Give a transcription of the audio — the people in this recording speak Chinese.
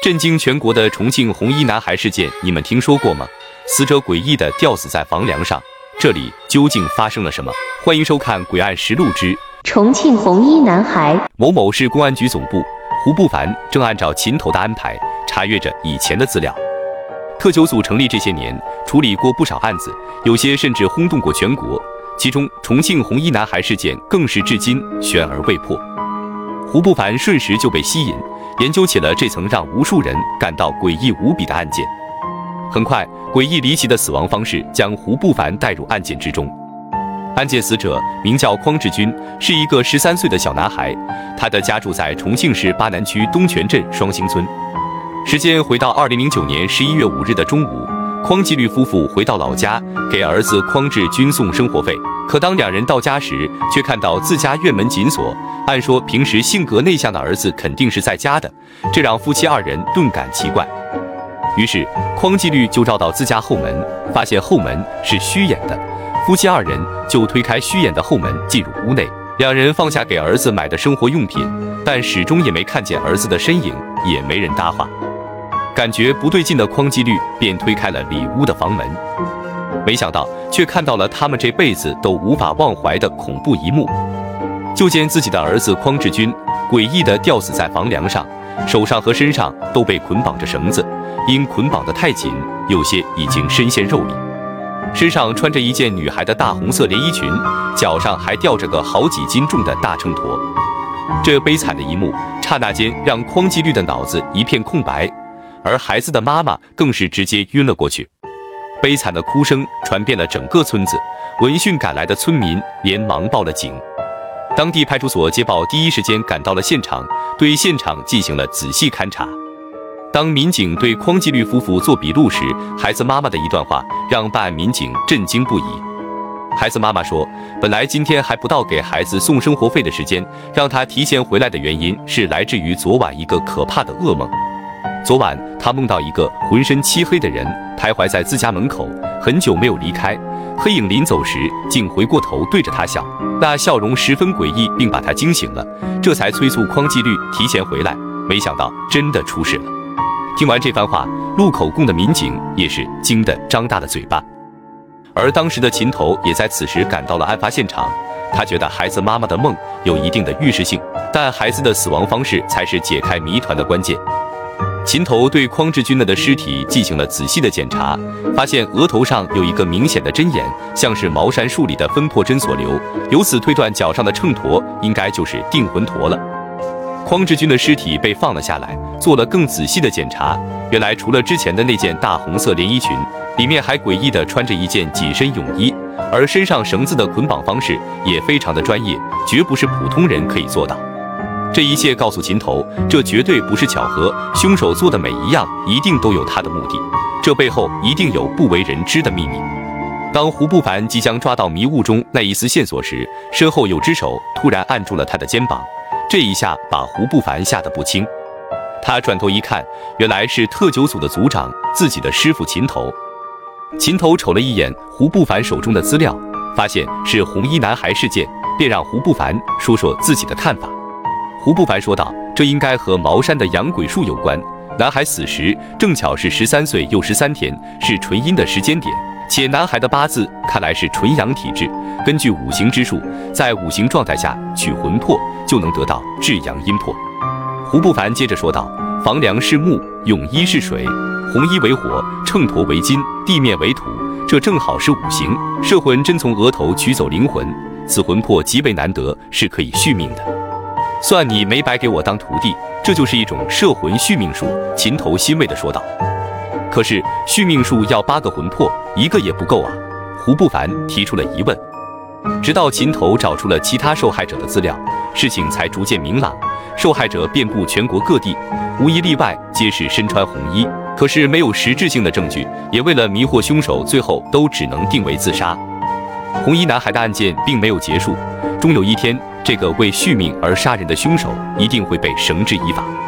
震惊全国的重庆红衣男孩事件，你们听说过吗？死者诡异的吊死在房梁上，这里究竟发生了什么？欢迎收看《诡案实录之重庆红衣男孩》。某某市公安局总部，胡不凡正按照秦头的安排查阅着以前的资料。特九组成立这些年，处理过不少案子，有些甚至轰动过全国。其中，重庆红衣男孩事件更是至今悬而未破。胡不凡瞬时就被吸引。研究起了这层让无数人感到诡异无比的案件。很快，诡异离奇的死亡方式将胡不凡带入案件之中。案件死者名叫匡志军，是一个十三岁的小男孩，他的家住在重庆市巴南区东泉镇双星村。时间回到二零零九年十一月五日的中午，匡纪律夫妇回到老家给儿子匡志军送生活费。可当两人到家时，却看到自家院门紧锁。按说平时性格内向的儿子肯定是在家的，这让夫妻二人顿感奇怪。于是匡纪律就绕到自家后门，发现后门是虚掩的。夫妻二人就推开虚掩的后门进入屋内。两人放下给儿子买的生活用品，但始终也没看见儿子的身影，也没人搭话。感觉不对劲的匡纪律便推开了里屋的房门。没想到，却看到了他们这辈子都无法忘怀的恐怖一幕。就见自己的儿子匡志军诡异地吊死在房梁上，手上和身上都被捆绑着绳子，因捆绑得太紧，有些已经深陷肉里。身上穿着一件女孩的大红色连衣裙，脚上还吊着个好几斤重的大秤砣。这悲惨的一幕，刹那间让匡纪律的脑子一片空白，而孩子的妈妈更是直接晕了过去。悲惨的哭声传遍了整个村子，闻讯赶来的村民连忙报了警。当地派出所接报，第一时间赶到了现场，对现场进行了仔细勘查。当民警对匡纪律夫妇做笔录时，孩子妈妈的一段话让办案民警震惊不已。孩子妈妈说：“本来今天还不到给孩子送生活费的时间，让他提前回来的原因是来自于昨晚一个可怕的噩梦。昨晚他梦到一个浑身漆黑的人。”徘徊在自家门口很久没有离开，黑影临走时竟回过头对着他笑，那笑容十分诡异，并把他惊醒了，这才催促匡纪律提前回来。没想到真的出事了。听完这番话，录口供的民警也是惊得张大了嘴巴。而当时的秦头也在此时赶到了案发现场，他觉得孩子妈妈的梦有一定的预示性，但孩子的死亡方式才是解开谜团的关键。秦头对匡志军的尸体进行了仔细的检查，发现额头上有一个明显的针眼，像是茅山术里的分破针所留，由此推断脚上的秤砣应该就是定魂砣了。匡志军的尸体被放了下来，做了更仔细的检查，原来除了之前的那件大红色连衣裙，里面还诡异的穿着一件紧身泳衣，而身上绳子的捆绑方式也非常的专业，绝不是普通人可以做到。这一切告诉秦头，这绝对不是巧合，凶手做的每一样一定都有他的目的，这背后一定有不为人知的秘密。当胡不凡即将抓到迷雾中那一丝线索时，身后有只手突然按住了他的肩膀，这一下把胡不凡吓得不轻。他转头一看，原来是特九组的组长，自己的师傅秦头。秦头瞅了一眼胡不凡手中的资料，发现是红衣男孩事件，便让胡不凡说说自己的看法。胡不凡说道：“这应该和茅山的养鬼术有关。男孩死时正巧是十三岁又十三天，是纯阴的时间点。且男孩的八字看来是纯阳体质。根据五行之术，在五行状态下取魂魄，就能得到至阳阴魄。”胡不凡接着说道：“房梁是木，泳衣是水，红衣为火，秤砣为金，地面为土，这正好是五行。摄魂针从额头取走灵魂，此魂魄极为难得，是可以续命的。”算你没白给我当徒弟，这就是一种摄魂续命术。秦头欣慰地说道。可是续命术要八个魂魄，一个也不够啊。胡不凡提出了疑问。直到秦头找出了其他受害者的资料，事情才逐渐明朗。受害者遍布全国各地，无一例外皆是身穿红衣。可是没有实质性的证据，也为了迷惑凶手，最后都只能定为自杀。红衣男孩的案件并没有结束，终有一天。这个为续命而杀人的凶手一定会被绳之以法。